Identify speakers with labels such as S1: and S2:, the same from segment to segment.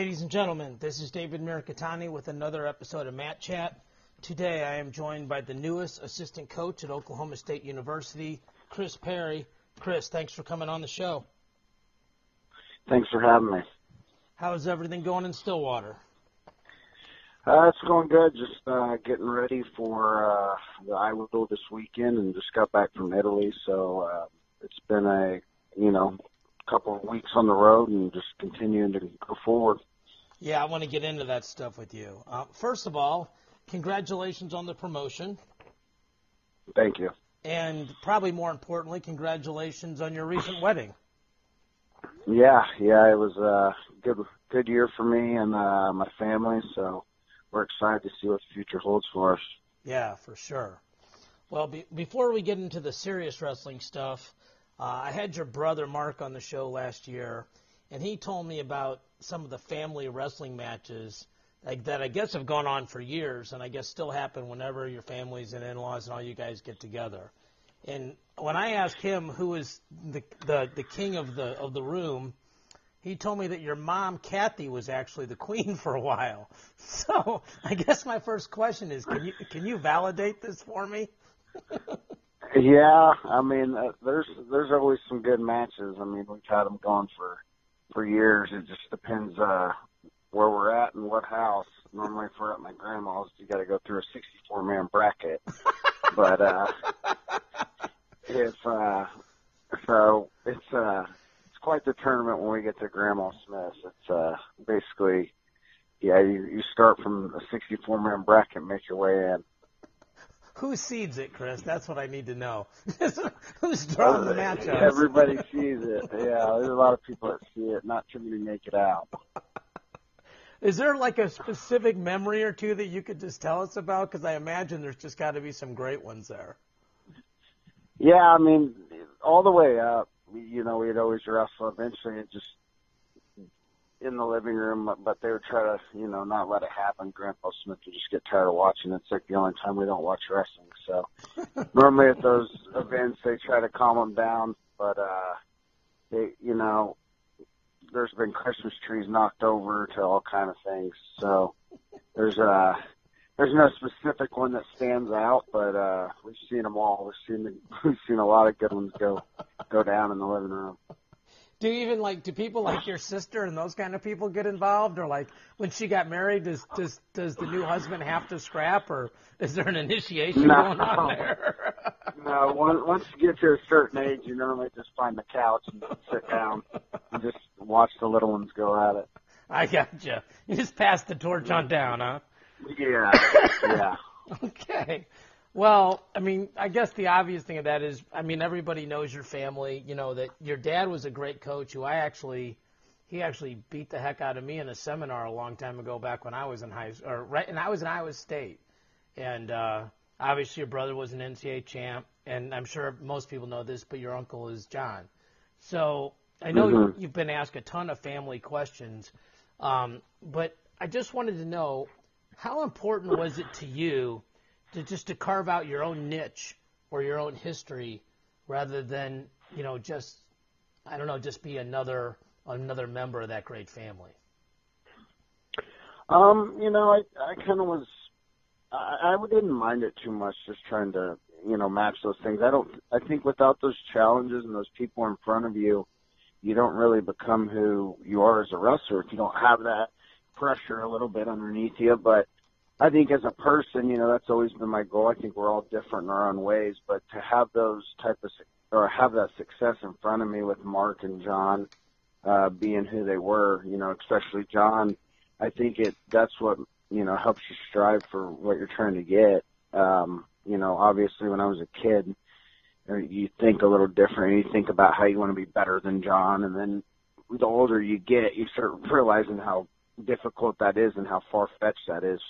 S1: Ladies and gentlemen, this is David Mirikitani with another episode of Mat Chat. Today I am joined by the newest assistant coach at Oklahoma State University, Chris Perry. Chris, thanks for coming on the show.
S2: Thanks for having me.
S1: How's everything going in Stillwater?
S2: Uh, it's going good. Just uh, getting ready for uh, the Iowa Bowl this weekend, and just got back from Italy. So uh, it's been a you know couple of weeks on the road, and just continuing to go forward.
S1: Yeah, I want to get into that stuff with you. Uh, first of all, congratulations on the promotion.
S2: Thank you.
S1: And probably more importantly, congratulations on your recent wedding.
S2: Yeah, yeah, it was a good good year for me and uh, my family. So we're excited to see what the future holds for us.
S1: Yeah, for sure. Well, be, before we get into the serious wrestling stuff, uh, I had your brother Mark on the show last year, and he told me about some of the family wrestling matches like, that I guess have gone on for years, and I guess still happen whenever your families and in-laws and all you guys get together. And when I asked him who is the the, the king of the of the room, he told me that your mom Kathy was actually the queen for a while. So I guess my first question is, can you can you validate this for me?
S2: yeah, I mean, uh, there's there's always some good matches. I mean, we've had them going for for years. It just depends uh, where we're at and what house. Normally, if we're at my grandma's, you got to go through a 64 man bracket. but uh, if uh, so, it's uh, it's quite the tournament when we get to Grandma Smith's. It's uh, basically, yeah, you you start from a 64 man bracket, make your way in.
S1: Who seeds it, Chris? That's what I need to know. Who's drawing the matchups?
S2: Everybody sees it. Yeah, there's a lot of people that see it. Not too many make it out.
S1: Is there like a specific memory or two that you could just tell us about? Because I imagine there's just got to be some great ones there.
S2: Yeah, I mean, all the way up, you know, we'd always wrestle. Eventually, it just in the living room, but they would try to, you know, not let it happen. Grandpa Smith would just get tired of watching. It's like the only time we don't watch wrestling. So normally at those events, they try to calm them down, but uh, they, you know, there's been Christmas trees knocked over to all kind of things. So there's uh there's no specific one that stands out, but uh we've seen them all. We've seen the, we've seen a lot of good ones go go down in the living room.
S1: Do you even like do people like your sister and those kind of people get involved, or like when she got married, does does does the new husband have to scrap, or is there an initiation
S2: no,
S1: going on there?
S2: no, once you get to a certain age, you normally just find the couch and sit down and just watch the little ones go at it.
S1: I gotcha. You You just pass the torch on down, huh?
S2: Yeah, yeah.
S1: okay. Well, I mean, I guess the obvious thing of that is, I mean, everybody knows your family. You know that your dad was a great coach. Who I actually, he actually beat the heck out of me in a seminar a long time ago, back when I was in high, or right, and I was in Iowa State. And uh, obviously, your brother was an NCAA champ, and I'm sure most people know this, but your uncle is John. So I know
S2: Mhm.
S1: you've been asked a ton of family questions, um, but I just wanted to know how important was it to you to just to carve out your own niche or your own history rather than you know just I don't know just be another another member of that great family.
S2: Um, you know, I I kind of was, I, I didn't mind it too much, just trying to you know match those things. I don't. I think without those challenges and those people in front of you, you don't really become who you are as a wrestler if you don't have that pressure a little bit underneath you. But I think as a person, you know, that's always been my goal. I think we're all different in our own ways, but to have those type of or have that success in front of me with Mark and John uh, being who they were, you know, especially John, I think it that's what you know helps you strive for what you're trying to get. Um, you know, obviously when I was a kid, uh, you think a little different. You think about how you want to be better than John, and then the older you get, you start realizing how difficult that is and how far fetched that is.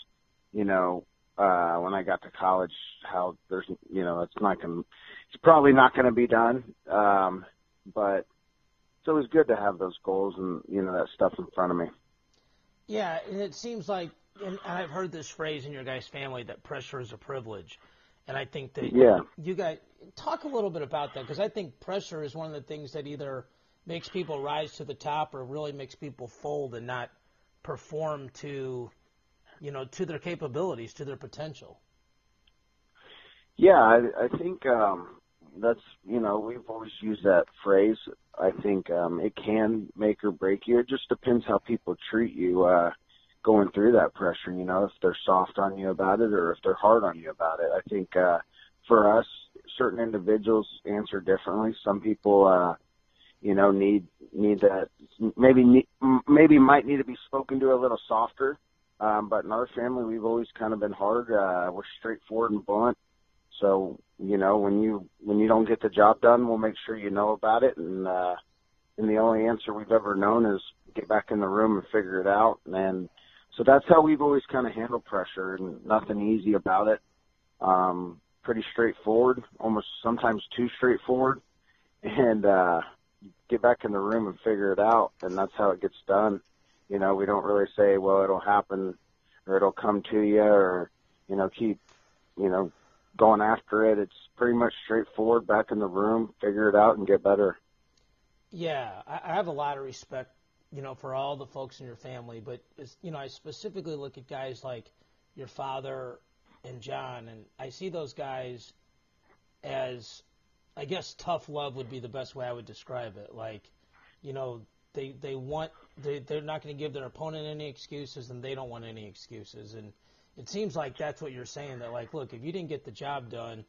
S2: You know, uh, when I got to college, how there's, you know, it's not going it's probably not going to be done. Um, but it's always good to have those goals and, you know, that stuff in front of me.
S1: Yeah, and it seems like, and I've heard this phrase in your guys' family that pressure is a privilege, and I think that
S2: Yeah.
S1: you guys talk a little bit about that because I think pressure is one of the things that either makes people rise to the top or really makes people fold and not perform to, you know, to their capabilities, to their potential.
S2: Yeah, I, I think um, that's you know we've always used that phrase. I think um, it can make or break you. It just depends how people treat you uh, going through that pressure. You know, if they're soft on you about it or if they're hard on you about it. I think uh, for us, certain individuals answer differently. Some people, uh, you know, need need that maybe maybe might need to be spoken to a little softer. Um, but in our family, we've always kind of been hard. Uh, we're straightforward and blunt. So you know, when you when you don't get the job done, we'll make sure you know about it. And uh, and the only answer we've ever known is get back in the room and figure it out. And so that's how we've always kind of handled pressure, and nothing easy about it. Um, pretty straightforward, almost sometimes too straightforward, and uh, get back in the room and figure it out. And that's how it gets done. You know, we don't really say, well, it'll happen, or it'll come to you, or you know, keep you know going after it. It's pretty much straightforward. Back in the room, figure it out, and get better.
S1: Yeah, I have a lot of respect, you know, for all the folks in your family. But you know, I specifically look at guys like your father and John, and I see those guys as, I guess, tough love would be the best way I would describe it. Like, you know, they they want they they're not going to give their opponent any excuses, and they don't want any excuses, and it seems like that's what you're saying. That like, look, if you didn't get the job done,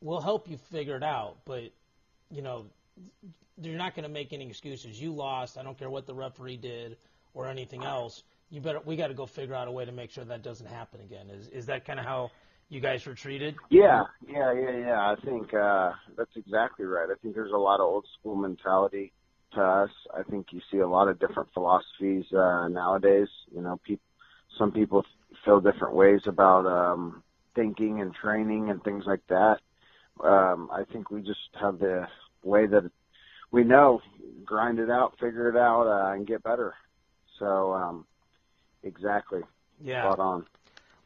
S1: we'll help you figure it out. But you know, you're not going to make any excuses. You lost. I don't care what the referee did or anything else. You better. We got to go figure out a way to make sure that doesn't happen again. Is is that kind of how you guys were treated?
S2: Yeah, yeah, yeah, yeah. I think uh, that's exactly right. I think there's a lot of old school mentality to us. I think you see a lot of different philosophies uh, nowadays. You know, people. Some people feel different ways about um, thinking and training and things like that. Um, I think we just have the way that we know, grind it out, figure it out, uh, and get better. So, um, exactly.
S1: Yeah.
S2: Spot on.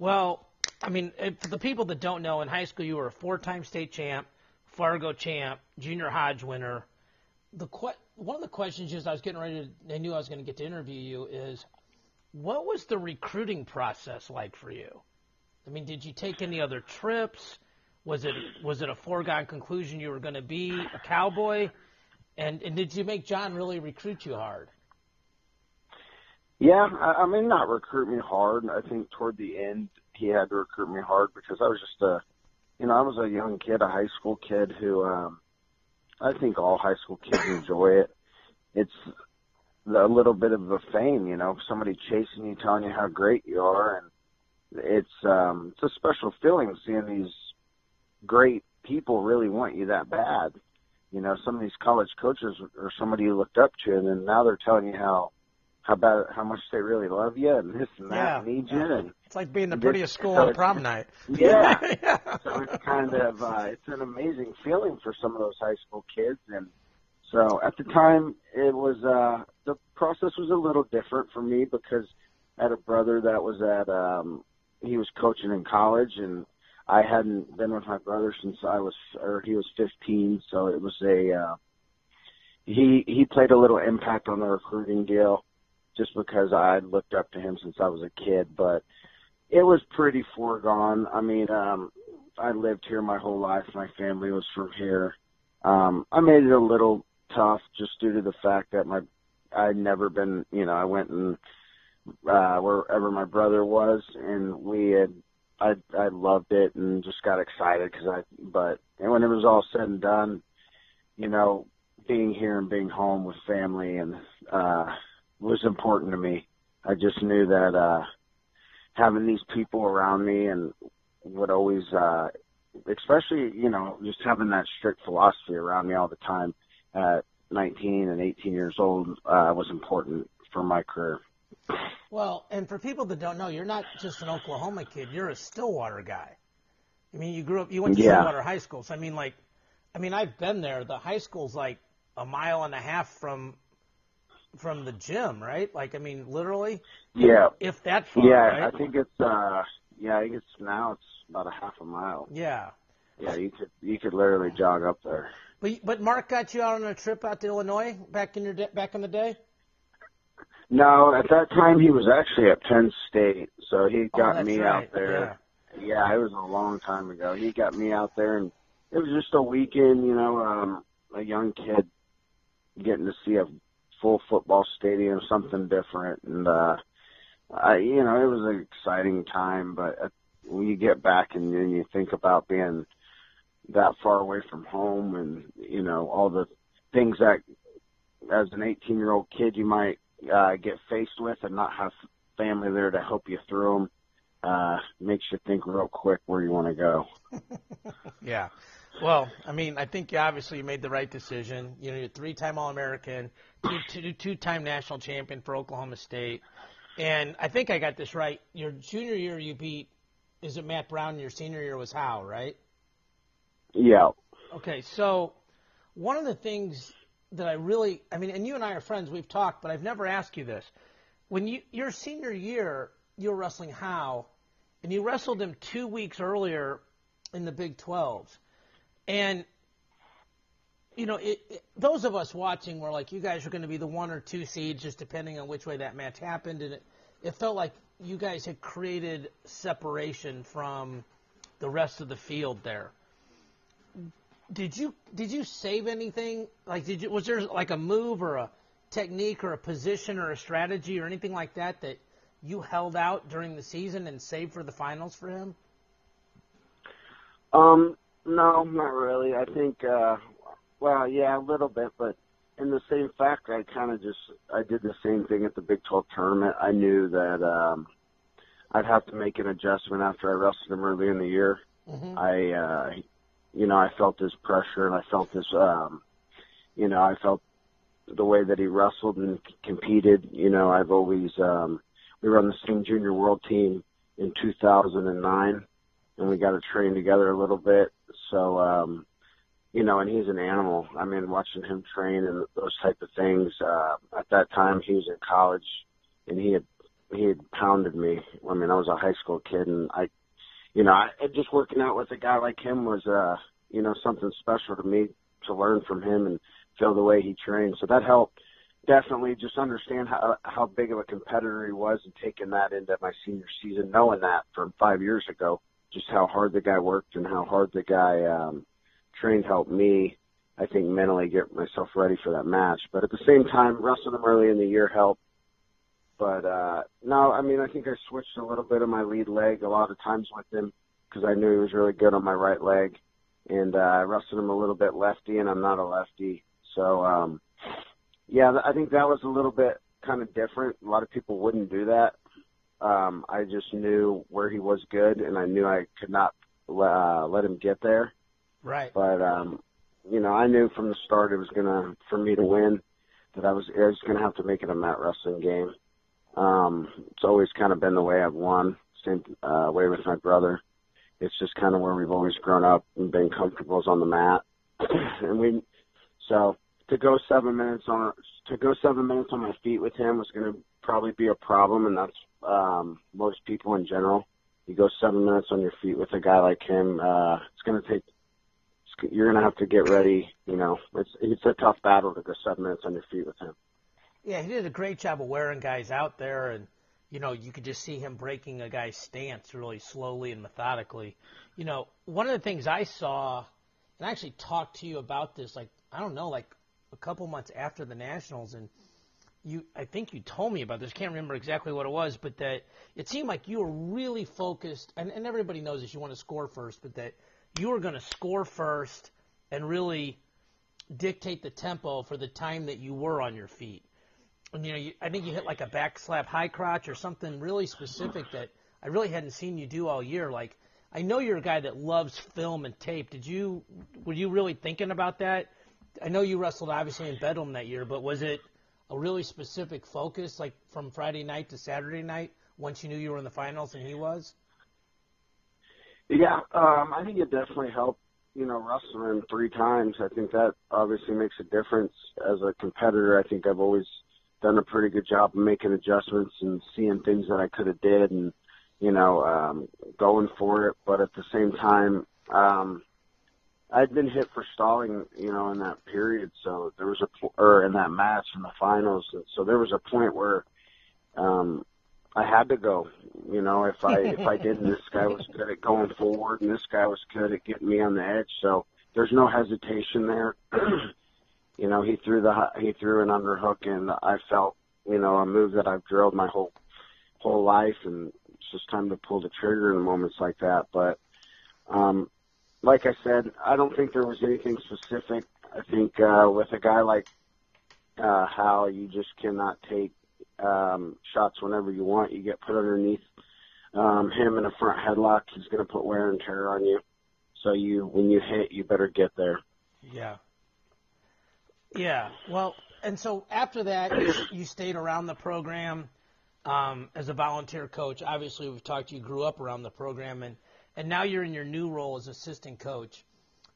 S1: Well, I mean, for the people that don't know, in high school you were a four-time state champ, Fargo champ, junior Hodge winner. The one of the questions is I was getting ready to, I knew I was going to get to interview you is what was the recruiting process like for you? I mean, did you take any other trips? Was it was it a foregone conclusion you were going to be a cowboy? And and did you make John really recruit you hard?
S2: Yeah, I, I mean, not recruit me hard. I think toward the end he had to recruit me hard because I was just a, you know, I was a young kid, a high school kid who, um, I think all high school kids enjoy it. It's a little bit of a fame, you know, somebody chasing you, telling you how great you are, and it's um, it's a special feeling seeing these great people really want you that bad. You know, some of these college coaches are somebody you looked up to, and then now they're telling you how how bad how much they really love you and this and that
S1: yeah.
S2: and need you and
S1: it's like being the prettiest school so on prom night
S2: yeah. yeah so it's kind of uh it's an amazing feeling for some of those high school kids and so at the time, it was uh, the process was a little different for me because I had a brother that was at um, he was coaching in college, and I hadn't been with my brother since I was or he was 15. So it was a uh, he he played a little impact on the recruiting deal just because I looked up to him since I was a kid, but it was pretty foregone. I mean, um, I lived here my whole life. My family was from here. Um, I made it a little tough just due to the fact that my I'd never been, you know, I went and uh wherever my brother was and we had I I loved it and just got excited cuz I but and when it was all said and done, you know, being here and being home with family and uh was important to me. I just knew that uh having these people around me and would always uh especially, you know, just having that strict philosophy around me all the time at 19 and 18 years old uh, was important for my career.
S1: Well, and for people that don't know, you're not just an Oklahoma kid. You're a Stillwater guy. I mean, you grew up, you went to yeah. Stillwater High School. So I mean, like, I mean, I've been there. The high school's like a mile and a half from from the gym, right? Like, I mean, literally.
S2: Yeah.
S1: If that far.
S2: Yeah,
S1: right?
S2: I think it's. uh Yeah, I think it's now it's about a half a mile.
S1: Yeah.
S2: Yeah, you could you could literally jog up there.
S1: But but Mark got you out on a trip out to Illinois back in your back in the day.
S2: No, at that time he was actually at Penn State, so he
S1: Oh,
S2: got
S1: that's
S2: me
S1: right.
S2: out there. Yeah. it was a long time ago. He got me out there, and it was just a weekend. You know, um, a young kid getting to see a full football stadium, something different, and uh, I, you know, it was an exciting time. But uh, when you get back and then you think about being that far away from home, and you know all the things that as an 18 year old kid you might uh, get faced with and not have family there to help you through them uh, makes you think real quick where you want to go.
S1: Yeah. Well, I mean, I think you obviously made the right decision. You know, you're a three-time All-American, two-time national champion for Oklahoma State, and I think I got this right. Your junior year, you beat. Is it Matt Brown? Your senior year was Howe, right?
S2: Yeah.
S1: Okay, so one of the things that I really, I mean, and you and I are friends, we've talked, but I've never asked you this. When you your senior year, you were wrestling Howe, and you wrestled him two weeks earlier in the Big 12, and you know, it, it, those of us watching were like, you guys are going to be the one or two seeds, just depending on which way that match happened, and it, it felt like you guys had created separation from the rest of the field there did you did you save anything? Like, did you was there like a move or a technique or a position or a strategy or anything like that that you held out during the season and saved for the finals for him?
S2: Um, no, not really. I think, uh, well, yeah, a little bit, but in the same fact, I kind of just I did the same thing at the Big 12 tournament. I knew that um, I'd have to make an adjustment after I wrestled him early in the year.
S1: Mm-hmm.
S2: I, uh, you know, I felt his pressure and I felt his, um, you know, I felt the way that he wrestled and c- competed. You know, I've always, um, we were on the same junior world team in 2009 and we got to train together a little bit. So, um, you know, and he's an animal. I mean, watching him train and those type of things. Uh, at that time, he was in college, and he had he had pounded me. I mean, I was a high school kid, and I, you know, I, just working out with a guy like him was, uh, you know, something special to me to learn from him and feel the way he trained. So that helped definitely just understand how how big of a competitor he was, and taking that into my senior season, knowing that from five years ago, just how hard the guy worked and how hard the guy. um trained helped me, I think, mentally get myself ready for that match. But at the same time, wrestling him early in the year helped. But uh no, I mean, I think I switched a little bit of my lead leg a lot of times with him because I knew he was really good on my right leg, and uh, I wrestled him a little bit lefty, and I'm not a lefty, so um yeah, I think that was a little bit kind of different. A lot of people wouldn't do that. Um, I just knew where he was good, and I knew I could not uh, let him get there.
S1: Right.
S2: But um, you know, I knew from the start it was gonna for me to win that I was I was gonna have to make it a mat wrestling game. Um, it's always kind of been the way I've won. Same uh, way with my brother. It's just kind of where we've always grown up and been comfortable is on the mat. and we so to go seven minutes on to go seven minutes on my feet with him was going to probably be a problem, and that's um, most people in general. You go seven minutes on your feet with a guy like him, uh, it's going to take you're gonna have to get ready. You know, it's it's a tough battle to go seven minutes on your feet with him.
S1: Yeah, he did a great job of wearing guys out there, and you know you could just see him breaking a guy's stance really slowly and methodically. You know, one of the things I saw, and I actually talked to you about this, like I don't know, like a couple months after the nationals, and you, I think you told me about this. Can't remember exactly what it was, but that it seemed like you were really focused, and, and everybody knows that You want to score first, but that you were going to score first and really dictate the tempo for the time that you were on your feet. And you know, you, I think you hit like a back slap high crotch or something really specific that I really hadn't seen you do all year. Like, I know you're a guy that loves film and tape. Did you, were you really thinking about that? I know you wrestled obviously in Bedlam that year, but was it a really specific focus, like from Friday night to Saturday night, once you knew you were in the finals and he was?
S2: Yeah, um, I think it definitely helped. You know, wrestling three times. I think that obviously makes a difference as a competitor. I think I've always done a pretty good job of making adjustments and seeing things that I could have did, and you know, um, going for it. But at the same time, um, I'd been hit for stalling, you know, in that period. So there was a, or in that match in the finals. So there was a point where um, I had to go. You know, if I if I didn't, this guy was good at going forward, and this guy was good at getting me on the edge. So there's no hesitation there. you know, he threw the he threw an underhook, and I felt you know a move that I've drilled my whole whole life, and it's just time to pull the trigger in moments like that. But um, like I said, I don't think there was anything specific. I think uh, with a guy like uh, Howe, you just cannot take um, shots whenever you want. You get put underneath um, him in a front headlock. He's going to put wear and tear on you. So you, when you hit, you better get there.
S1: Yeah. Yeah. Well, and so after that, you, stayed around the program um, as a volunteer coach. Obviously, we've talked. You grew up around the program, and and now you're in your new role as assistant coach.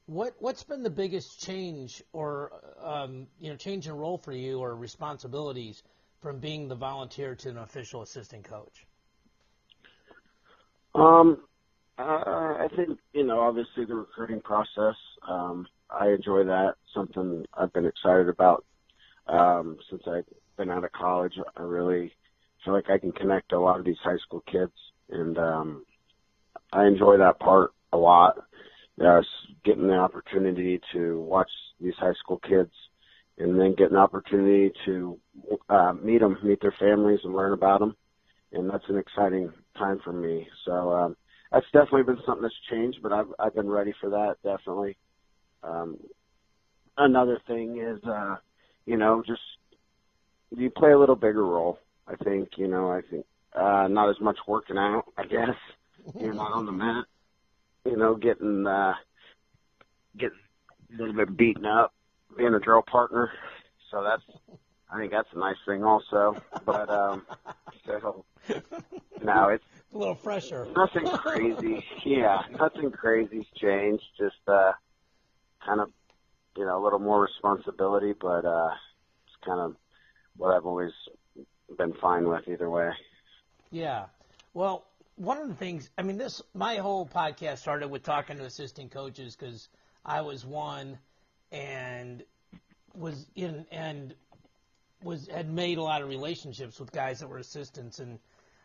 S1: What what's been the biggest change or um, you know change in role for you or responsibilities from being the volunteer to an official assistant coach?
S2: Um, uh, I think you know obviously the recruiting process. Um, I enjoy that. Something I've been excited about um, since I've been out of college. I really feel like I can connect a lot of these high school kids, and um, I enjoy that part a lot. Uh, getting the opportunity to watch these high school kids and then get an opportunity to uh, meet them, meet their families, and learn about them. And that's an exciting time for me. So um, that's definitely been something that's changed, but I've I've been ready for that definitely. Um, another thing is, uh, you know, just you play a little bigger role. I think, you know, I think uh, not as much working out, I guess. You're not on the mat. You know, getting uh, getting a little bit beaten up being a drill partner. So that's, I think that's a nice thing also. But, um, so, no, it's
S1: a little fresher.
S2: Nothing crazy. yeah, nothing crazy's changed. Just, uh, kind of, you know, a little more responsibility, but, uh, it's kind of what I've always been fine with either way.
S1: Yeah. Well, one of the things, I mean, this, my whole podcast started with talking to assistant coaches because I was one and was in and was had made a lot of relationships with guys that were assistants. And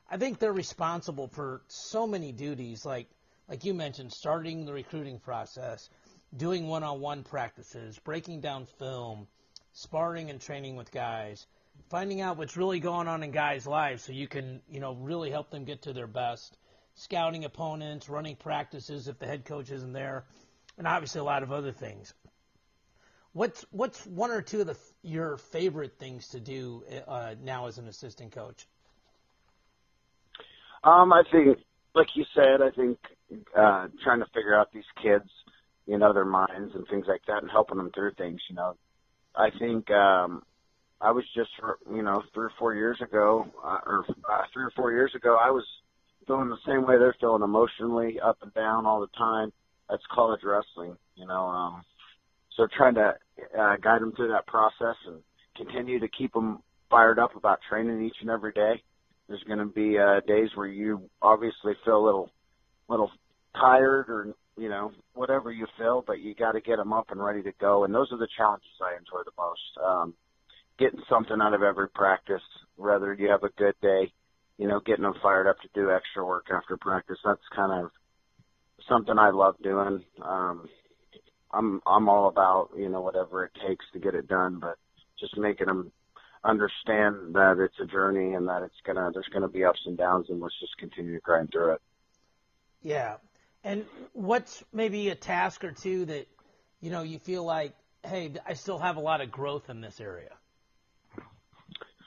S1: I think they're responsible for so many duties like like you mentioned starting the recruiting process, doing one-on-one practices, breaking down film, sparring and training with guys, finding out what's really going on in guys' lives so you can, you know, really help them get to their best, scouting opponents, running practices if the head coach isn't there, and obviously a lot of other things. What's what's one or two of the your favorite things to do uh, now as an assistant coach?
S2: Um, I think, like you said, I think uh, trying to figure out these kids, you know, their minds and things like that, and helping them through things. You know, I think um, I was just, you know, three or four years ago, uh, or uh, three or four years ago, I was feeling the same way they're feeling emotionally, up and down all the time. That's college wrestling, you know. Um, so trying to uh, guide them through that process and continue to keep them fired up about training each and every day. There's going to be uh, days where you obviously feel a little, little tired or you know whatever you feel, but you got to get them up and ready to go. And those are the challenges I enjoy the most. Um, getting something out of every practice, whether you have a good day, you know, getting them fired up to do extra work after practice. That's kind of something I love doing. Um, I'm I'm all about you know whatever it takes to get it done, but just making them understand that it's a journey and that it's gonna there's gonna be ups and downs, and let's just continue to grind through it.
S1: Yeah, and what's maybe a task or two that you know you feel like, hey, I still have a lot of growth in this area.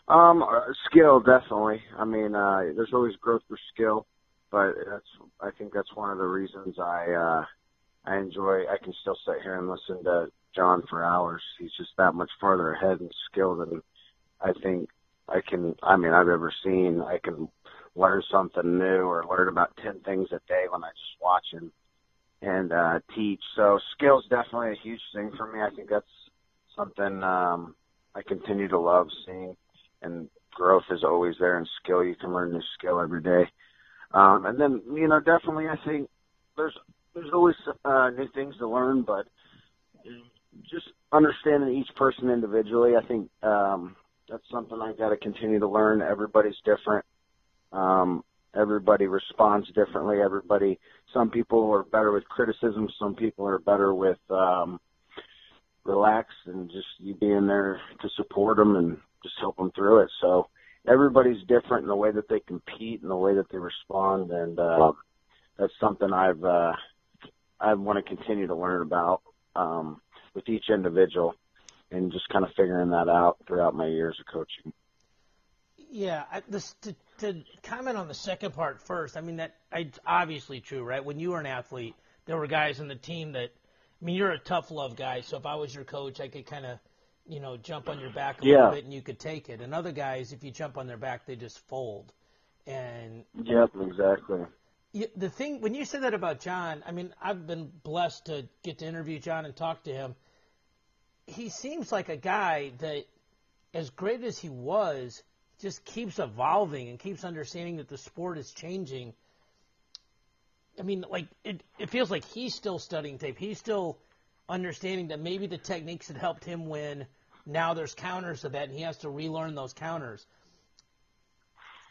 S2: Um, uh, skill definitely. I mean, uh, there's always growth for skill, but that's I think that's one of the reasons I. uh I enjoy. I can still sit here and listen to John for hours. He's just that much farther ahead in skill than I think I can. I mean, I've ever seen. I can learn something new or learn about ten things a day when I just watch him and uh, teach. So skill's definitely a huge thing for me. I think that's something um, I continue to love seeing, and growth is always there in skill. You can learn new skill every day. Um, and then, you know, definitely I think there's there's always uh, new things to learn, but just understanding each person individually, I think um, that's something I've got to continue to learn. Everybody's different. Um, everybody responds differently. Everybody, some people are better with criticism. Some people are better with, um, relax and just you being there to support them and just help them through it. So everybody's different in the way that they compete and the way that they respond. And, uh, that's something I've, uh, I want to continue to learn about, um, with each individual and just kind of figuring that out throughout my years of coaching.
S1: Yeah, I, this, to, to comment on the second part first, I mean that it's obviously true, right? When you were an athlete, there were guys on the team that, I mean, you're a tough love guy, so if I was your coach, I could kind of, you know, jump on your back a
S2: yeah.
S1: little bit and you could take it. And other guys, if you jump on their back, they just fold. And
S2: yep, exactly.
S1: The thing when you said that about John, I mean, I've been blessed to get to interview John and talk to him. He seems like a guy that, as great as he was, just keeps evolving and keeps understanding that the sport is changing. I mean, like it, it feels like he's still studying tape. He's still understanding that maybe the techniques that helped him win. Now there's counters to that, and he has to relearn those counters.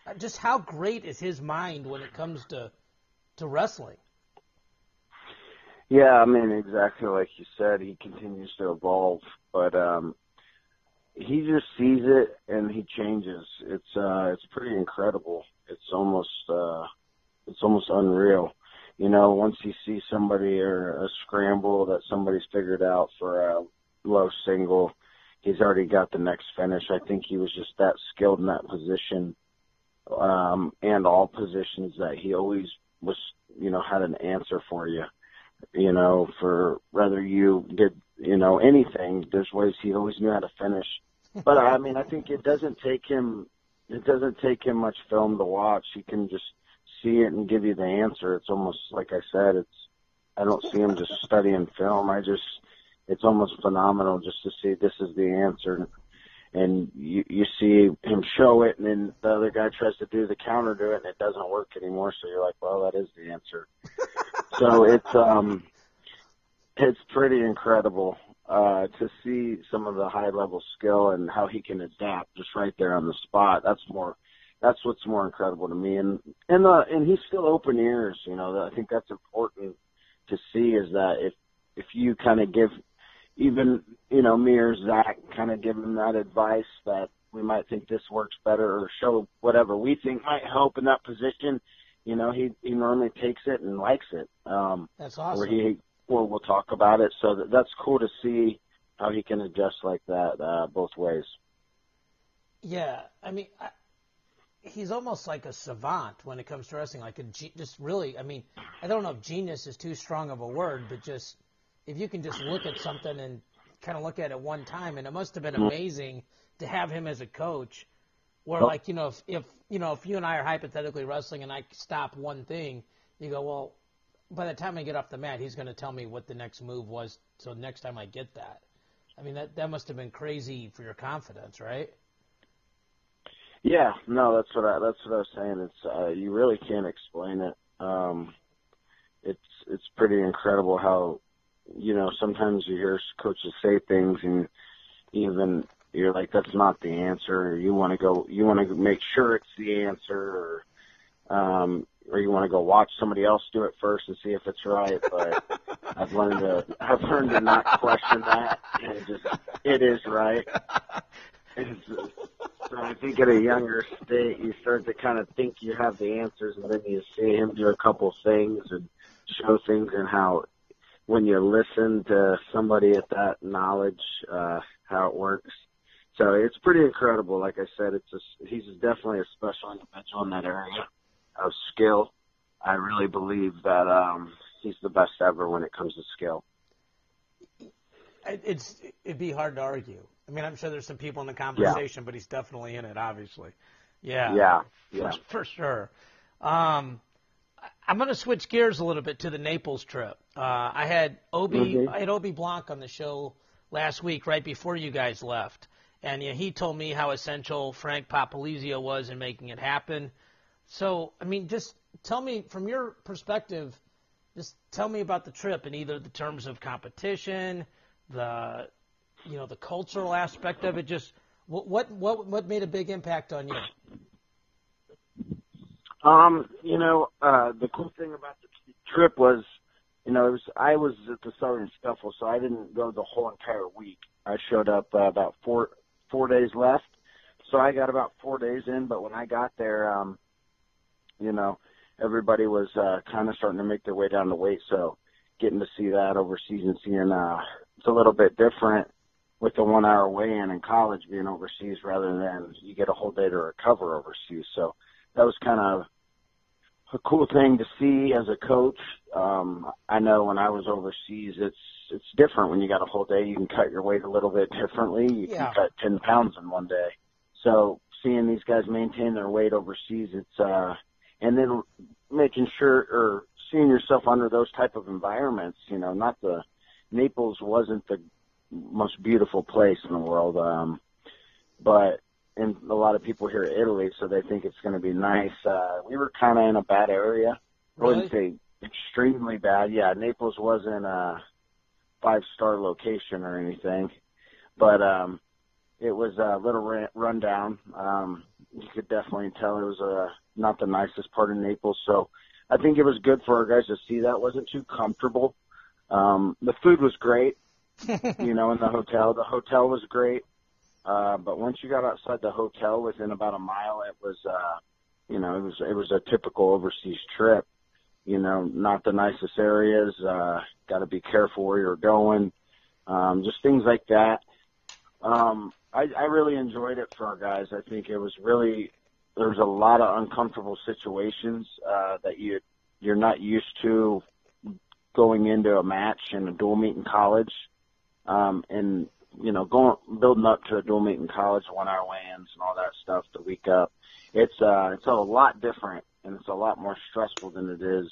S1: Uh, just how great is his mind when it comes to to wrestling?
S2: Yeah, I mean, exactly like you said, he continues to evolve, but um, he just sees it and he changes. It's uh it's pretty incredible. It's almost uh it's almost unreal. You know, once you see somebody or a scramble that somebody's figured out for a low single, he's already got the next finish. I think he was just that skilled in that position, um, and all positions that he always was, you know, had an answer for you. You know, for whether you did, you know, anything, there's ways he always knew how to finish but I mean, I think it doesn't take him. It doesn't take him much film to watch. He can just see it and give you the answer. It's almost like I said. It's I don't see him just studying film. I just it's almost phenomenal just to see this is the answer. And you you see him show it, and then the other guy tries to do the counter to it, and it doesn't work anymore. So you're like, well, that is the answer. so it's um, it's pretty incredible uh, to see some of the high level skill and how he can adapt just right there on the spot. That's more, that's what's more incredible to me. And, and, uh, and he's still open ears, you know, I think that's important to see is that if, if you kind of give even, you know, me or Zach kind of give him that advice that we might think this works better or show whatever we think might help in that position, you know, he, he normally takes it and likes it. Um,
S1: that's awesome.
S2: Where he, or we'll talk about it. So that, that's cool to see how he can adjust like that uh, both ways.
S1: Yeah, I mean, I, he's almost like a savant when it comes to wrestling. Like a just really, I mean, I don't know if genius is too strong of a word, but just if you can just look at something and kind of look at it one time, and it must have been mm-hmm. amazing to have him as a coach. Where like you know if, if you know if you and I are hypothetically wrestling and I stop one thing, you go well by the time I get off the mat, he's going to tell me what the next move was. So next time I get that, I mean that that must have been crazy for your confidence, right?
S2: Yeah, no, that's what I that's what I was saying. It's uh, you really can't explain it. Um, it's it's pretty incredible how you know sometimes you hear coaches say things and even you're like that's not the answer. Or you want to go you want to make sure it's the answer, or um, or you want to go watch somebody else do it first and see if it's right. But I've learned to I've learned to not question that. And just it is right. So I think at a younger state, you start to kind of think you have the answers, and then you see him do a couple things and show things, and how when you listen to somebody at that knowledge, uh, how it works. So it's pretty incredible. Like I said, it's a, he's definitely a special individual in that area of skill. I really believe that um, he's the best ever when it comes to skill.
S1: It's it'd be hard to argue. I mean, I'm sure there's some people in the conversation,
S2: yeah.
S1: but he's definitely in it, obviously. Yeah.
S2: Yeah. Yeah.
S1: For, for sure. Um, I'm going to switch gears a little bit to the Naples trip. Uh, I had Obe, mm-hmm. I had Obe Blanc on the show last week, right before you guys left, and you know, he told me how essential Frank Popolizio was in making it happen. So, I mean, just tell me from your perspective, just tell me about the trip in either the terms of competition, the you know the cultural aspect of it. Just What what what, what made a big impact on you?
S2: Um, you know, uh, the cool thing about the trip was, you know, it was I was at the Southern Scuffle, so I didn't go the whole entire week. I showed up uh, about four four days left, so I got about four days in. But when I got there, um, you know, everybody was uh, kind of starting to make their way down the weight, so getting to see that overseas and seeing uh, it's a little bit different with the one hour weigh in in college being overseas rather than you get a whole day to recover overseas. So that was kind of a cool thing to see as a coach. Um, I know when I was overseas, it's it's different when you got a whole day. You can cut your weight a little bit differently. You
S1: Yeah.
S2: can cut ten pounds in one day. So seeing these guys maintain their weight overseas, it's uh, and then making sure or seeing yourself under those type of environments. You know, not the Naples wasn't the most beautiful place in the world, um, but and a lot of people here at Italy, so they think it's going to be nice. Uh, we were kind of in a bad area. I wouldn't say extremely bad. Yeah, Naples wasn't a five star location or anything, but um, it was a little ra- rundown. Um, you could definitely tell it was uh, not the nicest part of Naples. So I think it was good for our guys to see that. It wasn't too comfortable. Um, the food was great, you know, in the hotel. The hotel was great. Uh, but once you got outside the hotel within about a mile, it was, uh, you know, it was, it was a typical overseas trip. You know, not the nicest areas, uh, gotta be careful where you're going. Um, just things like that. Um, I, I really enjoyed it for our guys. I think it was really, there was a lot of uncomfortable situations, uh, that you, you're not used to going into a match in a dual meet in college. Um, and you know, going building up to a dual meet in college, one hour weigh-ins and all that stuff the week up. It's uh it's a lot different and it's a lot more stressful than it is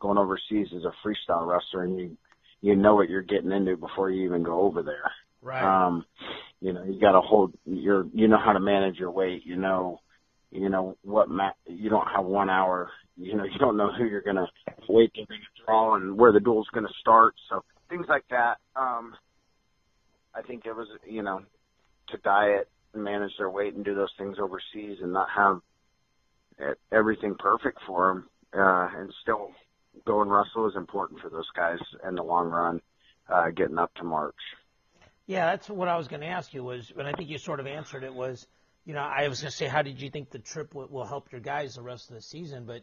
S2: going overseas as a freestyle wrestler and you you know what you're getting into before you even go over there.
S1: Right.
S2: Um, you know, you got to hold your, you know how to manage your weight. You know, you know what ma- you don't have one hour. You know, you don't know who you're gonna weight they're gonna draw and where the duel's gonna start. So things like that. Um, I think it was, you know, to diet and manage their weight and do those things overseas and not have everything perfect for them, uh, and still go and wrestle is important for those guys in the long run, uh, getting up to March.
S1: Yeah, that's what I was going to ask you was, and I think you sort of answered it was, you know, I was going to say, how did you think the trip will, will help your guys the rest of the season? But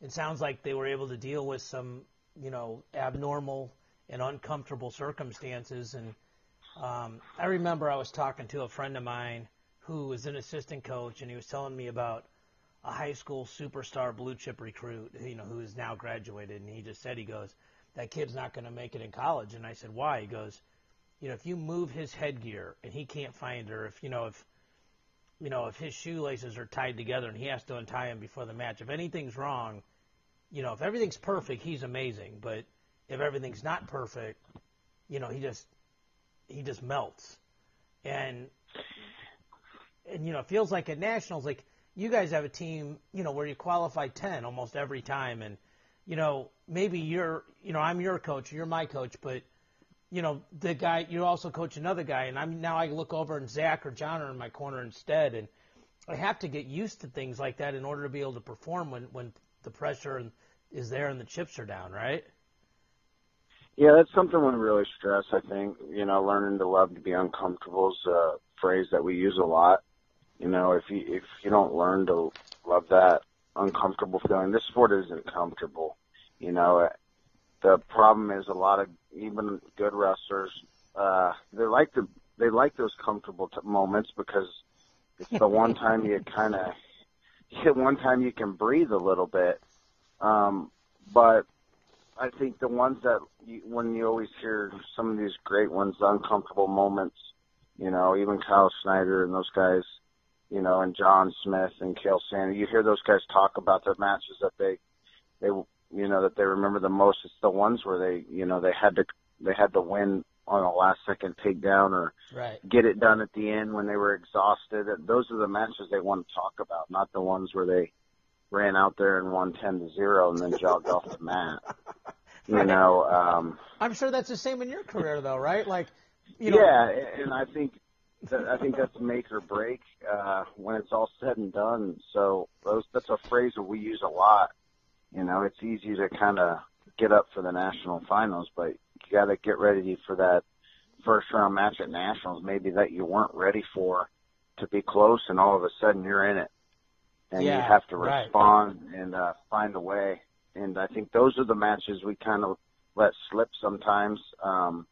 S1: it sounds like they were able to deal with some, you know, abnormal and uncomfortable circumstances. And um, I remember I was talking to a friend of mine who was an assistant coach, and he was telling me about a high school superstar blue chip recruit, you know, who is now graduated, and he just said, he goes, that kid's not going to make it in college. And I said, why? He goes, you know, if you move his headgear and he can't find her, if you know, if you know, if his shoelaces are tied together and he has to untie them before the match, if anything's wrong, you know, if everything's perfect, he's amazing. But if everything's not perfect, you know, he just he just melts. And and you know, it feels like at nationals, like you guys have a team, you know, where you qualify ten almost every time, and you know, maybe you're, you know, I'm your coach, you're my coach, but you know, the guy you also coach another guy, and I'm now I look over and Zach or John are in my corner instead, and I have to get used to things like that in order to be able to perform when when the pressure is there and the chips are down, right?
S2: Yeah, that's something we really stress. I think you know, learning to love to be uncomfortable is a phrase that we use a lot. You know, if you if you don't learn to love that uncomfortable feeling, this sport isn't comfortable. You know, the problem is a lot of even good wrestlers uh they like to they like those comfortable t- moments because it's the one time you kind of one time you can breathe a little bit um but I think the ones that you, when you always hear some of these great ones the uncomfortable moments you know even Kyle Snyder and those guys you know and John Smith and Cael Sanderson you hear those guys talk about the matches that they they you know that they remember the most it's the ones where they you know they had to they had to win on a last second takedown or
S1: Right.
S2: get it done at the end when they were exhausted those are the matches they want to talk about not the ones where they ran out there and won 10 to 0 and then jogged off the mat you know um
S1: I'm sure that's the same in your career though, right? Like, you know,
S2: yeah and I think that, I think that's make or break uh, when it's all said and done. So those that's a phrase that we use a lot. You know, it's easy to kind of get up for the national finals, but you got to get ready for that first round match at nationals, maybe that you weren't ready for to be close, and all of a sudden you're in it, and
S1: Yeah,
S2: you have to
S1: right.
S2: respond and uh, find a way. And I think those are the matches we kind of let slip sometimes. Um,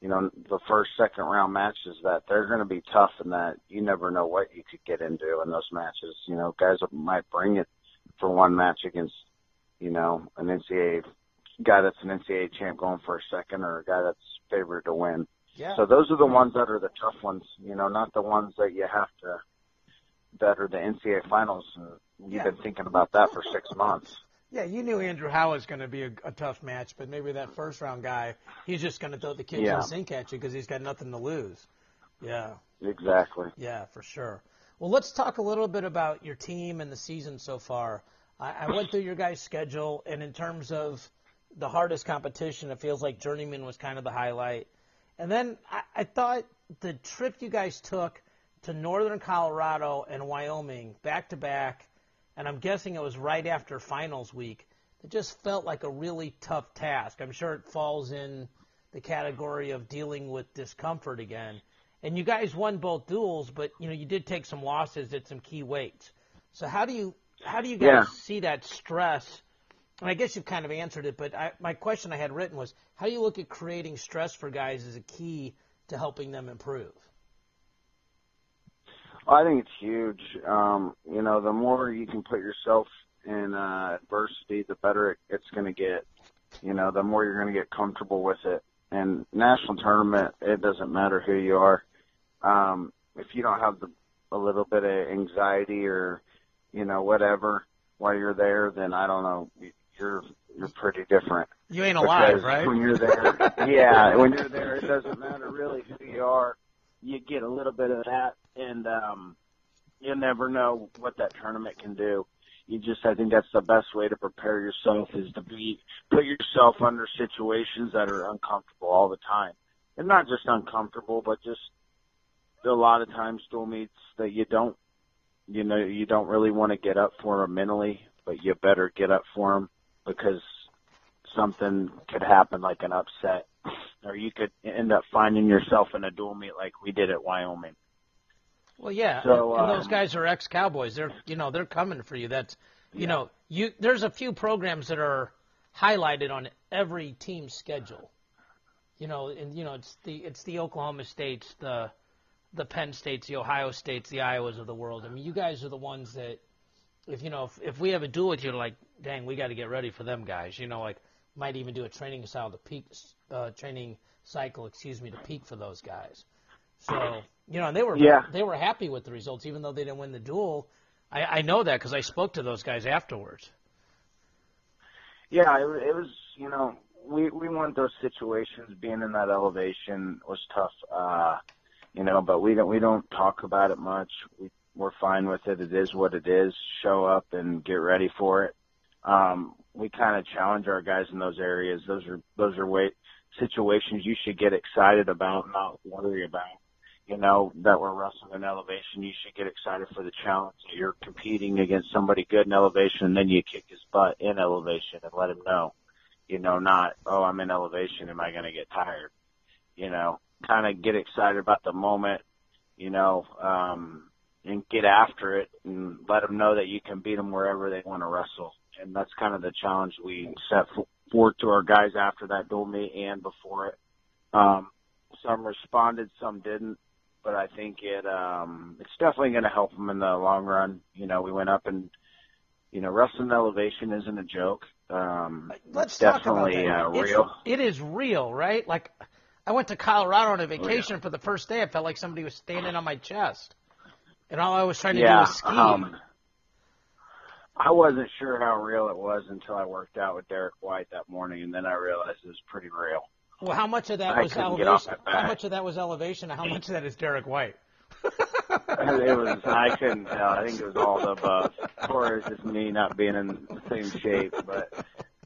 S2: you know, the first, second round matches that they're going to be tough and that you never know what you could get into in those matches. You know, guys might bring it for one match against, you know, an NCAA guy that's an NCAA champ going for a second or a guy that's favored to win.
S1: Yeah.
S2: So those are the ones that are the tough ones, you know, not the ones that you have to, that are the NCAA finals. And you've
S1: Yeah.
S2: been thinking about that for six months.
S1: Yeah, you knew Andrew Howe was going to be a, a tough match, but maybe that first round guy, he's just going to throw the kitchen
S2: Yeah.
S1: In the sink at you because he's got nothing to lose. Yeah,
S2: Exactly.
S1: yeah, for sure. Well, let's talk a little bit about your team and the season so far. I, I went through your guys' schedule, and in terms of the hardest competition, it feels like Journeyman was kind of the highlight. And then I, I thought the trip you guys took to northern Colorado and Wyoming back to back, and I'm guessing it was right after finals week. It just felt like a really tough task. I'm sure it falls in the category of dealing with discomfort again. And you guys won both duels, but you know you did take some losses at some key weights. So how do you how do you guys
S2: Yeah.
S1: see that stress? And I guess you've kind of answered it, but I, my question I had written was how do you look at creating stress for guys as a key to helping them improve?
S2: I think it's huge. Um, you know, the more you can put yourself in uh, adversity, the better it, it's going to get. You know, the more you're going to get comfortable with it. And national tournament, it doesn't matter who you are. Um, if you don't have the, a little bit of anxiety or, you know, whatever while you're there, then I don't know. You're you're pretty different.
S1: You ain't alive,
S2: Because right? When you're there, yeah, when you're there, it doesn't matter really who you are. You get a little bit of that, and um, you never know what that tournament can do. You just, I think that's the best way to prepare yourself is to be put yourself under situations that are uncomfortable all the time, and not just uncomfortable, but just a lot of times dual meets that you don't, you know, you don't really want to get up for them mentally, but you better get up for them because something could happen like an upset or you could end up finding yourself in a dual meet like we did at Wyoming.
S1: Well, yeah,
S2: So,
S1: and, and
S2: uh,
S1: those guys are ex-cowboys. They're you know they're coming for you. That's you know you there's a few programs that are highlighted on every team's schedule. You know, and you know it's the it's the Oklahoma States, the the Penn States, the Ohio States, the Iowas of the world. I mean, you guys are the ones that if you know if, if we have a duel with you, like dang, we got to get ready for them guys. You know, like might even do a training style to peak uh, training cycle, excuse me, to peak for those guys. So you know, and they were
S2: Yeah.
S1: they were happy with the results, even though they didn't win the duel. I, I know that because I spoke to those guys afterwards.
S2: Yeah, it, it was, you know, we we want those situations. Being in that elevation was tough, uh, you know, but we don't we don't talk about it much. We we're fine with it. It is what it is. Show up and get ready for it. Um, we kind of challenge our guys in those areas. Those are those are weight situations you should get excited about, not worry about. You know that we're wrestling in elevation. You should get excited for the challenge you're competing against somebody good in elevation, and then you kick his butt in elevation and let him know. You know, not oh I'm in elevation. Am I going to get tired? You know, kind of get excited about the moment. You know, um, and get after it and let them know that you can beat them wherever they want to wrestle. And that's kind of the challenge we set f- forward to our guys after that dual meet and before it. Um, some responded, some didn't, but I think it um, it's definitely going to help them in the long run. You know, we went up and you know wrestling elevation isn't a joke. Um,
S1: Let's
S2: it's
S1: talk
S2: definitely
S1: about that.
S2: uh, real.
S1: it is real, right? Like I went to Colorado on a vacation for the first day. I felt like somebody was standing on my chest, and all I was trying to do was ski.
S2: um, I wasn't sure how real it was until I worked out with Derek White that morning, and then I realized it was pretty real.
S1: well, how much of that
S2: I
S1: was
S2: couldn't get off
S1: elevation? How much of that was elevation? How much of that is Derek White?
S2: it was I couldn't tell. I think it was all the above, or it's just me not being in the same shape. But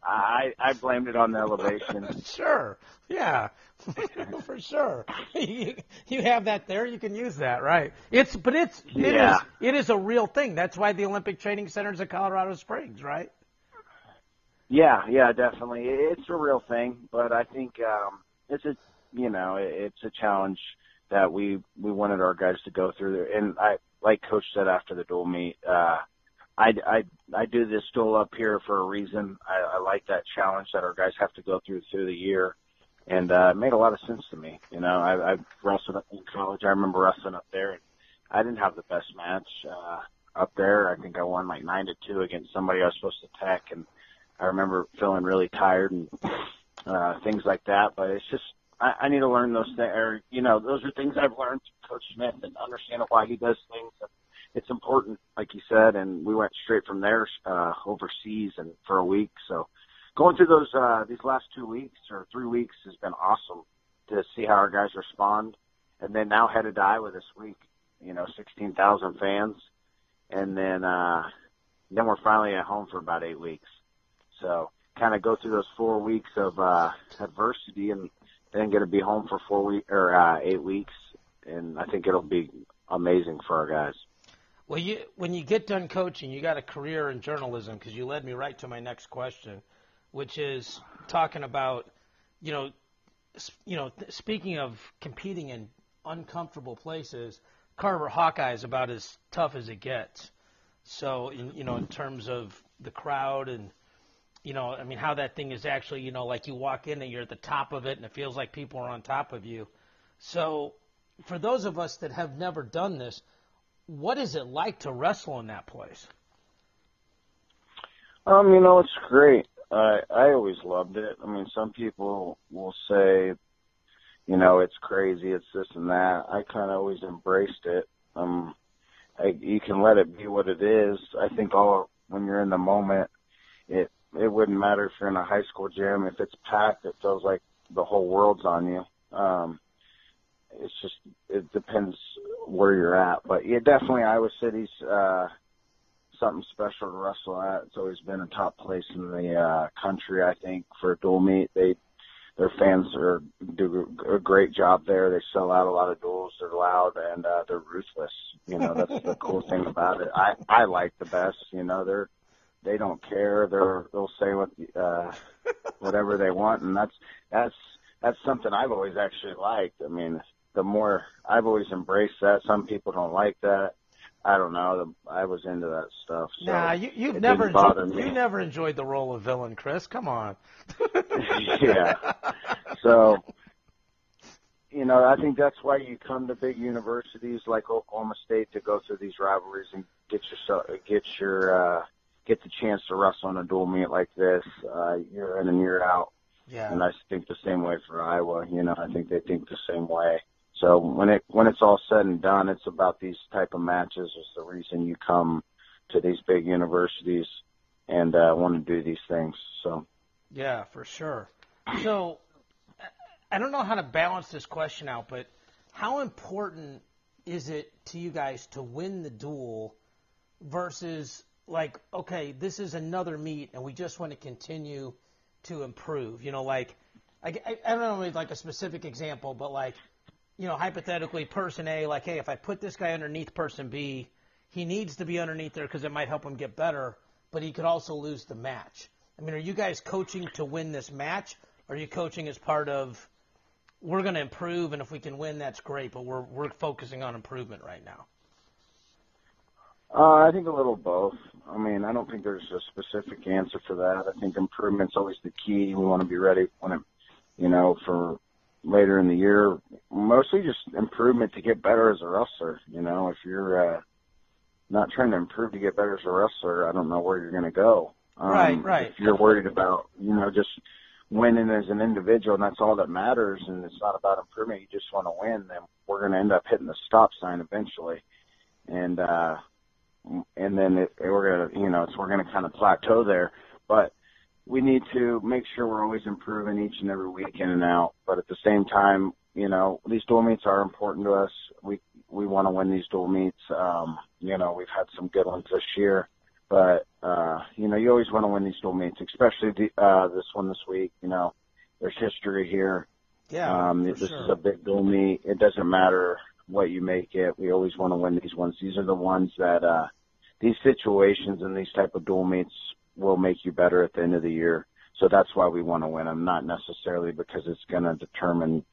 S2: I I blamed it on the elevation.
S1: sure. Yeah. For sure. you, you have that there, you can use that, right? It's but it's it
S2: Yeah.
S1: is- it is a real thing. That's why the Olympic Training Center is at Colorado Springs, right?
S2: Yeah, yeah, definitely. It's a real thing, but I think um it's a you know, it- it's a challenge that we we wanted our guys to go through and I like coach said after the dual meet, uh I, I, I do this duel up here for a reason. I, I like that challenge that our guys have to go through through the year. And, uh, it made a lot of sense to me. You know, I, I wrestled in college. I remember wrestling up there and I didn't have the best match, uh, up there. I think I won like nine to two against somebody I was supposed to tech. And I remember feeling really tired and, uh, things like that. But it's just, I, I need to learn those things, or, you know, those are things I've learned from Coach Smith and understand why he does things. And, it's important, like you said, and we went straight from there uh, overseas and for a week. So going through those uh, these last two weeks or three weeks has been awesome to see how our guys respond. And then now headed to Iowa this week, you know, sixteen thousand fans, and then uh, then we're finally at home for about eight weeks. So kind of go through those four weeks of uh, adversity and then get to be home for four week or uh, eight weeks, and I think it'll be amazing for our guys.
S1: Well, you when you get done coaching, you got a career in journalism because you led me right to my next question, which is talking about, you know, you know, speaking of competing in uncomfortable places, Carver Hawkeye is about as tough as it gets. So, in, you know, in terms of the crowd and, you know, I mean, how that thing is actually, you know, like you walk in and you're at the top of it and it feels like people are on top of you. So, for those of us that have never done this, what is it like to wrestle in that place?
S2: Um, you know, it's great. I I always loved it. I mean, some people will say, you know, it's crazy, it's this and that. I kind of always embraced it. Um, I, you can let it be what it is. I think all when you're in the moment, it it wouldn't matter if you're in a high school gym. If it's packed, it feels like the whole world's on you. Um, it's just it depends where you're at, but yeah, definitely Iowa City's. uh something special to wrestle at. It's always been a top place in the uh, country, I think, for a dual meet. They their fans are do a great job there. They sell out a lot of duels. They're loud and uh, they're ruthless. You know, that's the cool thing about it. I I like the best. You know, they're they don't care. They're they'll say what uh, whatever they want, and that's that's that's something I've always actually liked. I mean, the more I've always embraced that. Some people don't like that. I don't know. The, I was into that stuff. So
S1: nah, you, you've never enjoyed, you never enjoyed the role of villain, Chris. Come on.
S2: yeah. So, you know, I think that's why you come to big universities like Oklahoma State to go through these rivalries and get yourself get your uh, get the chance to wrestle on a dual meet like this uh, year in and year out.
S1: Yeah.
S2: And I think the same way for Iowa. You know, I think they think the same way. So when it when it's all said and done, it's about these type of matches. Is the reason you come to these big universities and uh, want to do these things. So.
S1: Yeah, for sure. So, I don't know how to balance this question out, but how important is it to you guys to win the duel versus like, okay, this is another meet and we just want to continue to improve? You know, like, I, I, I don't know, like a specific example, but like, you know, hypothetically, person A, like, hey, if I put this guy underneath person B, he needs to be underneath there because it might help him get better, but he could also lose the match. I mean, are you guys coaching to win this match? Or are you coaching as part of we're going to improve, and if we can win, that's great, but we're we're focusing on improvement right now.
S2: Uh, I think a little both. I mean, I don't think there's a specific answer for that. I think improvement's always the key. We want to be ready when it, you know, for later in the year. Mostly just improvement to get better as a wrestler. You know, if you're uh, not trying to improve to get better as a wrestler, I don't know where you're going to go. Um,
S1: Right, right.
S2: If you're worried about, you know, just winning as an individual, and that's all that matters, and it's not about improvement. You just want to win. Then we're going to end up hitting the stop sign eventually, and uh, and then it, we're gonna, you know, it's, we're gonna kind of plateau there. But we need to make sure we're always improving each and every week in and out. But at the same time, you know, these dual meets are important to us. We we want to win these dual meets. Um, you know, we've had some good ones this year. but uh, you know, you always want to win these dual meets, especially the, uh, this one this week. You know, there's history here.
S1: Yeah,
S2: um, this
S1: sure.
S2: is a big dual meet. It doesn't matter what you make it. We always want to win these ones. These are the ones that uh, these situations and these type of dual meets will make you better at the end of the year. So that's why we want to win them, not necessarily because it's going to determine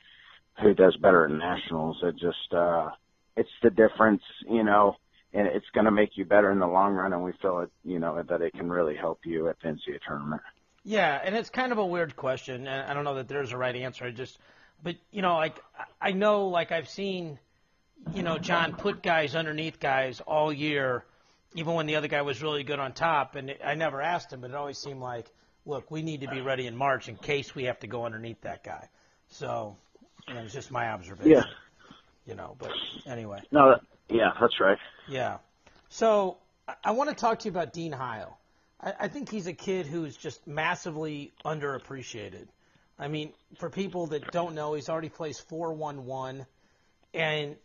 S2: who does better at nationals. It just uh, it's the difference, you know, and it's going to make you better in the long run. And we feel it, you know, that it can really help you at the NCAA tournament.
S1: Yeah, and it's kind of a weird question, and I don't know that there's a right answer. I just, but you know, like I know, like I've seen, you know, John put guys underneath guys all year, even when the other guy was really good on top, and I never asked him, but it always seemed like, look, we need to be ready in March in case we have to go underneath that guy. So, you know, it's just my observation.
S2: Yeah.
S1: You know, but anyway.
S2: No, that, yeah, that's right.
S1: Yeah. So I- I want to talk to you about Dean Heil. I, I think he's a kid who's just massively underappreciated. I mean, for people that don't know, he's already placed 4 1 1. And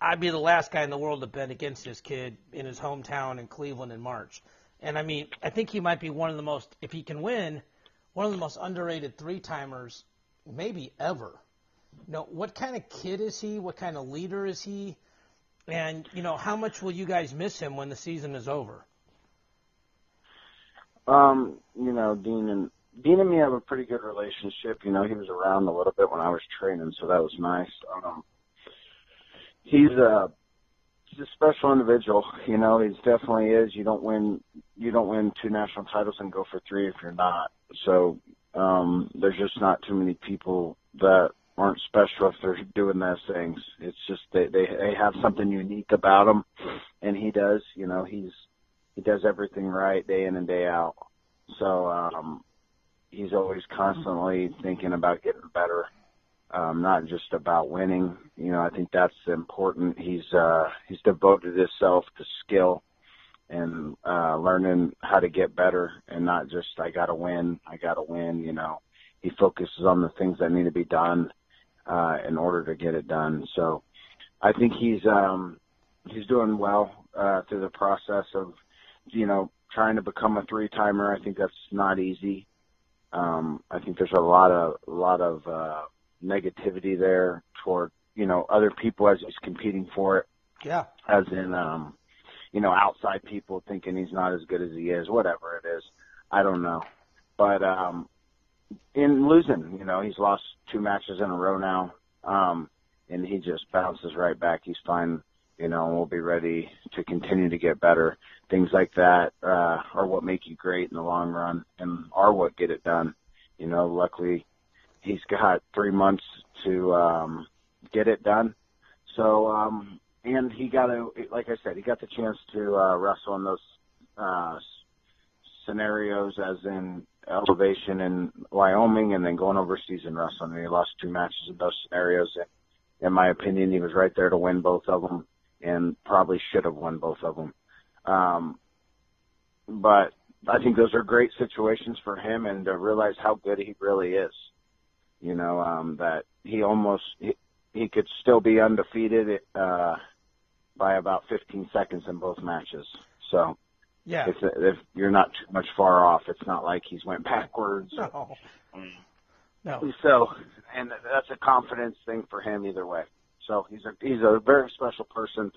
S1: I'd be the last guy in the world to bet against this kid in his hometown in Cleveland in March. And I mean, I think he might be one of the most, if he can win, one of the most underrated three timers maybe ever. You know, what kind of kid is he? What kind of leader is he? And, you know, how much will you guys miss him when the season is over?
S2: Um, you know, Dean and Dean and me have a pretty good relationship. You know, he was around a little bit when I was training, so that was nice. Um, he's a he's a special individual. You know, he's definitely is. You don't win you don't win two national titles and go for three if you're not. So um, there's just not too many people that aren't special if they're doing those things. It's just they they they have something unique about him, and he does. You know, he's he does everything right day in and day out. So um, he's always constantly thinking about getting better, um, not just about winning. You know, I think that's important. He's uh, he's devoted himself to skill and uh, learning how to get better, and not just I got to win, I got to win. You know, he focuses on the things that need to be done uh, in order to get it done. So I think he's um, he's doing well uh, through the process of you know, trying to become a three timer. I think that's not easy. Um, I think there's a lot of a lot of uh, negativity there toward you know other people as he's competing for it,
S1: Yeah.
S2: as in um, you know outside people thinking he's not as good as he is. Whatever it is, I don't know. But um, in losing, you know, he's lost two matches in a row now, um, and he just bounces right back. He's fine you know, we'll be ready to continue to get better. Things like that uh, are what make you great in the long run and are what get it done. You know, luckily he's got three months to um, get it done. So, um, and he got a, like I said, he got the chance to uh, wrestle in those uh, scenarios, as in elevation in Wyoming, and then going overseas and wrestling. And he lost two matches in those scenarios. And in my opinion, he was right there to win both of them and probably should have won both of them. Um, but I think those are great situations for him and to realize how good he really is. You know, um, that he almost, he, he could still be undefeated, uh, by about 15 seconds in both matches. So
S1: Yeah.
S2: if, if you're not too much far off, it's not like he's went backwards.
S1: No. No.
S2: So, and that's a confidence thing for him either way. So he's a he's a very special person.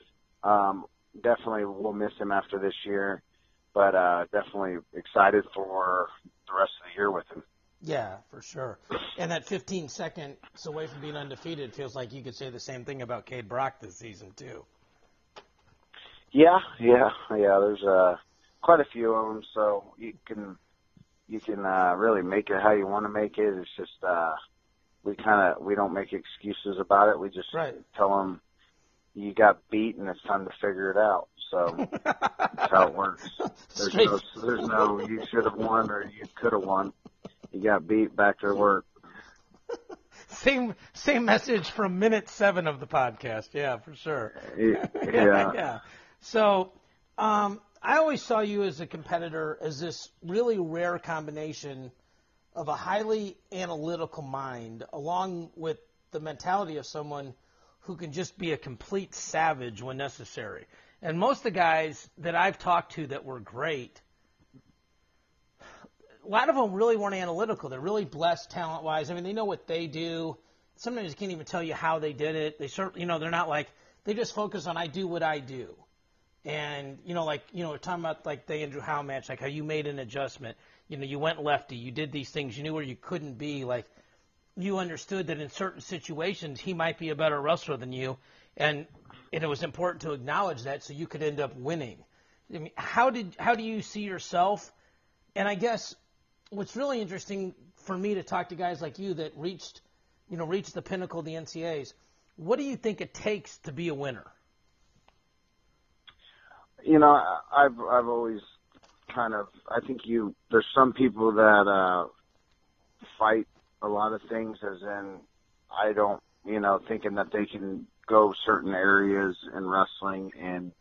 S2: Um, definitely will miss him after this year, but uh, definitely excited for the rest of the year with him.
S1: Yeah, for sure. And that 15 seconds away from being undefeated feels like you could say the same thing about Kaid Brock this season too.
S2: Yeah, yeah, yeah. There's uh, quite a few of them, so you can you can uh, really make it how you want to make it. It's just uh, we kind of we don't make excuses about it. We just
S1: Right.
S2: tell them you got beat and it's time to figure it out. So that's how it works. There's
S1: Straight.
S2: no there's no you should have won or you could have won. You got beat back to work.
S1: Same same message from minute seven of the podcast. Yeah, for sure.
S2: Yeah. yeah.
S1: yeah. So, um, I always saw you as a competitor as this really rare combination of a highly analytical mind, along with the mentality of someone who can just be a complete savage when necessary. And most of the guys that I've talked to that were great, lot of them really weren't analytical. They're really blessed talent wise. I mean, they know what they do. Sometimes they can't even tell you how they did it. They certainly, you know, they're not like they just focus on I do what I do. And you know, like you know, we're talking about like the Andrew Howe match, like how you made an adjustment. You know, you went lefty, you did these things, you knew where you couldn't be. Like you understood that in certain situations he might be a better wrestler than you, and and it was important to acknowledge that so you could end up winning. I mean, how did how do you see yourself? And I guess what's really interesting for me to talk to guys like you that reached, you know, reached the pinnacle of the NCAs. What do you think it takes to be a winner?
S2: You know, I've I've always kind of I think you there's some people that uh fight a lot of things as in I don't you know thinking that they can go certain areas in wrestling and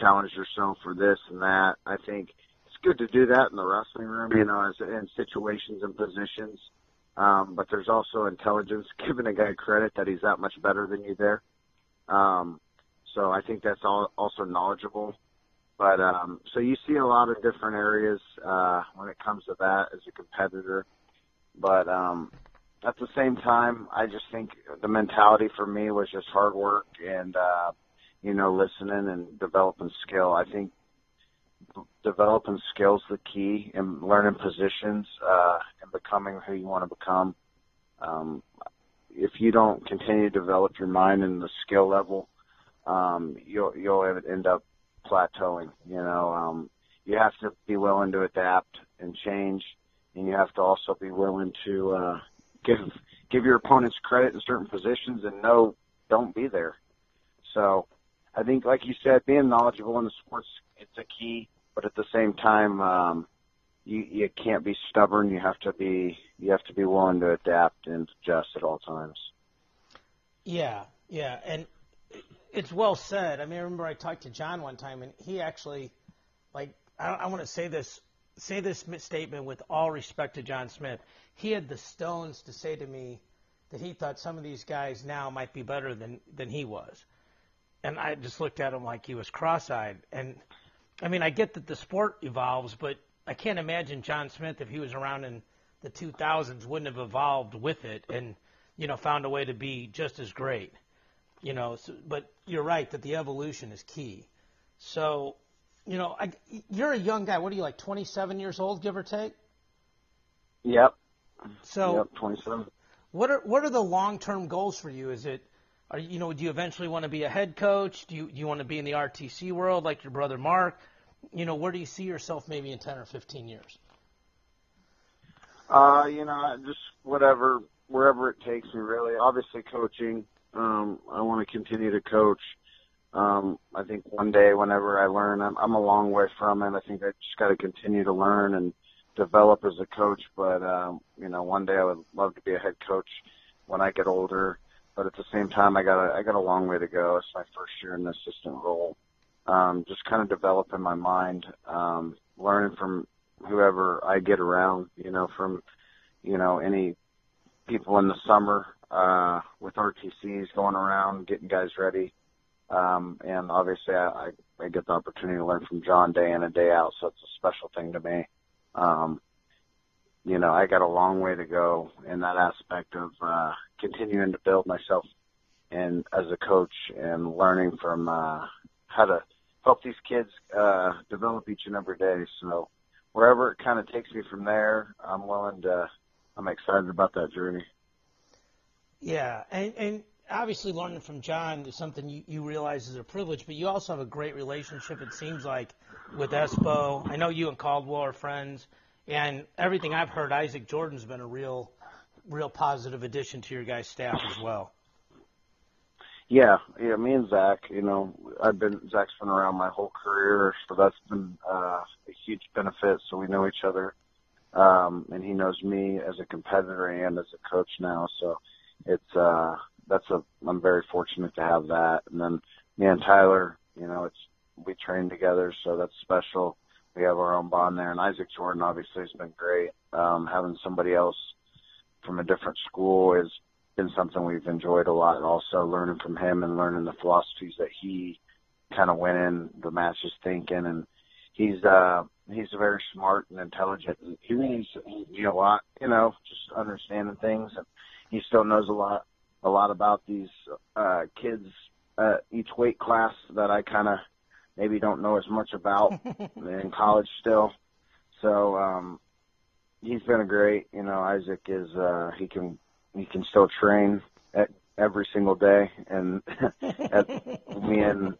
S2: challenge yourself for this and that. I think it's good to do that in the wrestling room, you know, as in situations and positions. Um, but there's also intelligence, giving a guy credit that he's that much better than you there. Um, so I think that's all, also knowledgeable. But um, so you see a lot of different areas uh, when it comes to that as a competitor. But um, at the same time, I just think the mentality for me was just hard work and uh, you know listening and developing skill. I think developing skills the key and learning positions uh, and becoming who you want to become. Um, if you don't continue to develop your mind and the skill level, um, you'll you'll end up plateauing. You know, um, you have to be willing to adapt and change, and you have to also be willing to uh, give give your opponents credit in certain positions and no, don't be there. So, I think, like you said, being knowledgeable in the sports it's a key but at the same time, um, you you can't be stubborn. You have to be you have to be willing to adapt and adjust at all times.
S1: Yeah, yeah, and it's well said. I mean, I remember I talked to John one time, and he actually, like, I, I want to say this say this statement with all respect to John Smith. He had the stones to say to me that he thought some of these guys now might be better than than he was, and I just looked at him like he was cross-eyed, and I mean, I get that the sport evolves, but I can't imagine John Smith, if he was around in the 2000s, wouldn't have evolved with it and, you know, found a way to be just as great. You know, so, but you're right that the evolution is key. So, you know, I, you're a young guy. What are you, like 27 years old, give or take?
S2: Yep.
S1: So,
S2: yep, 27.
S1: What are what are the long term goals for you? Is it are you know, do you eventually want to be a head coach? Do you do you want to be in the RTC world like your brother Mark? You know, where do you see yourself maybe in 10 or 15 years?
S2: Uh, you know, just whatever, wherever it takes me, really. Obviously, coaching. Um, I want to continue to coach. Um, I think one day, whenever I learn, I'm, I'm a long way from it. I think I just got to continue to learn and develop as a coach. But um, you know, one day I would love to be a head coach when I get older but at the same time, I got a, I got a long way to go. It's my first year in the assistant role. Um, just kind of developing my mind, um, learning from whoever I get around, you know, from, you know, any people in the summer, uh, with RTCs going around, getting guys ready. Um, and obviously I, I, I get the opportunity to learn from John day in and day out. So it's a special thing to me. Um, you know, I got a long way to go in that aspect of uh, continuing to build myself and as a coach and learning from uh, how to help these kids uh, develop each and every day. So wherever it kind of takes me from there, I'm willing to. I'm excited about that journey.
S1: Yeah, and and obviously learning from John is something you, you realize is a privilege, but you also have a great relationship. It seems like with Espo. I know you and Caldwell are friends. And everything I've heard, Isaac Jordan's been a real, real positive addition to your guys' staff as well.
S2: Yeah, yeah. Me and Zach, you know, I've been Zach's been around my whole career, so that's been uh, a huge benefit. So we know each other, um, and he knows me as a competitor and as a coach now. So it's uh, that's a I'm very fortunate to have that. And then me and Tyler, you know, it's we train together, so that's special we have our own bond there. And Isaac Jordan obviously has been great. Um, having somebody else from a different school has been something we've enjoyed a lot. And also learning from him and learning the philosophies that he kind of went in the match just thinking, and he's uh he's very smart and intelligent, and he means me a lot, you know, just understanding things, and he still knows a lot a lot about these uh kids uh each weight class that I kind of maybe don't know as much about in college still. So um he's been a great, you know, Isaac is uh he can he can still train at every single day and at, me and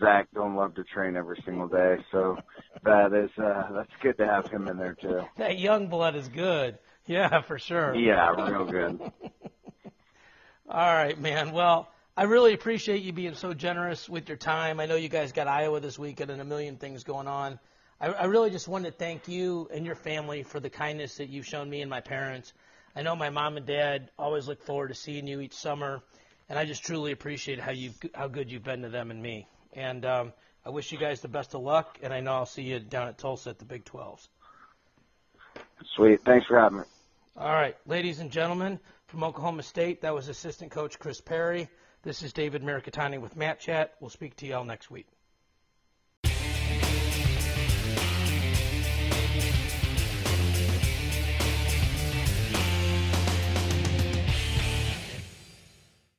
S2: Zach don't love to train every single day. So that is uh that's good to have him in there too.
S1: That young blood is good. Yeah, for sure.
S2: Yeah, real good.
S1: All right, man. Well, I really appreciate you being so generous with your time. I know you guys got Iowa this weekend and a million things going on. I, I really just wanted to thank you and your family for the kindness that you've shown me and my parents. I know my mom and dad always look forward to seeing you each summer, and I just truly appreciate how you how good you've been to them and me. And um, I wish you guys the best of luck, and I know I'll see you down at Tulsa at the Big 12s.
S2: Sweet. Thanks for having me.
S1: All right, ladies and gentlemen, from Oklahoma State, that was assistant coach Chris Perry. This is David Mirikitani with Mat Chat. We'll speak to you all next week.